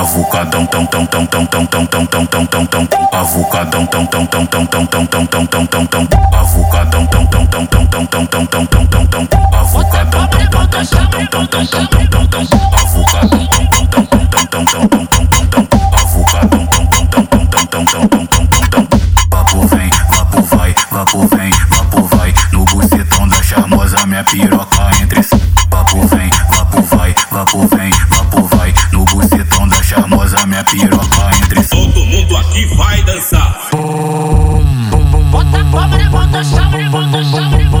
Avucadão tão tão tão tão tão tão tão tão tão tão tão Avucadão tão tão tão tão tão tão tão tão tão tão tão Avucadão tão tão tão tão tão tão tão tão tão tão tão Avucadão tão tão tão tão tão tão tão tão tão tão tão Avucadão tão tão tão tão tão tão tão tão tão tão Avucadão tão tão tão tão tão tão tão tão tão tão Vapo vem, vapo vai, vapo vem, vapo vai No bucetão da charmosa minha piroca entre Vapo vem, vapo vai, vapo vem, tropa entre Todo mundo aqui vai dançar. Bota palma na bunda, chama na bota chama na bunda.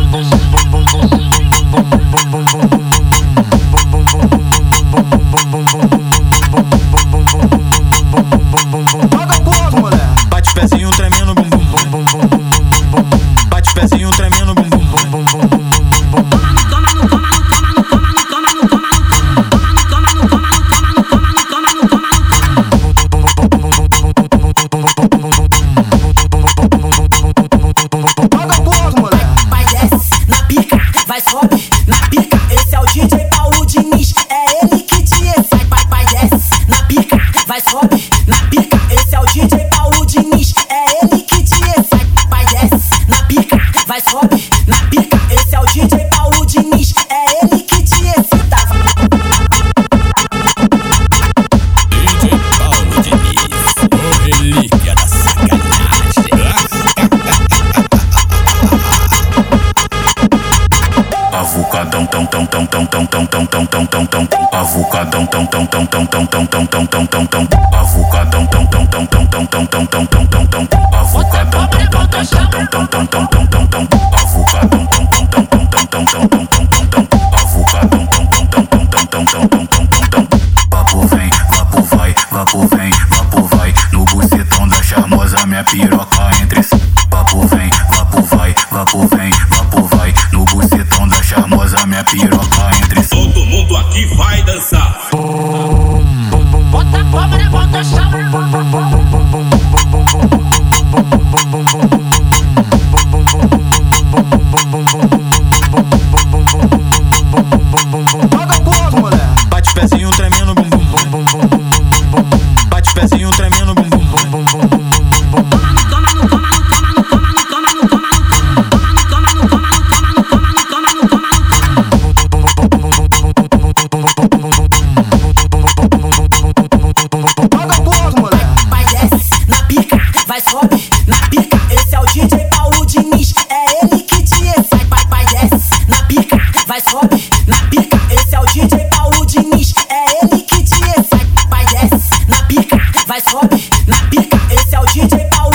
Tão tão tão tão tão tão tão tão tão tão tão Avucadão tão tão tão tão tão tão tão tão tão tão tão Avucadão pica. Esse é o DJ Paulo Diniz, é ele que te ensina. Vai, vai, desce na pica, vai, sobe na pica. Esse é o DJ Paulo Diniz, é ele que te ensina. Vai, vai, desce na pica, vai, sobe na pica. Esse é o DJ Paulo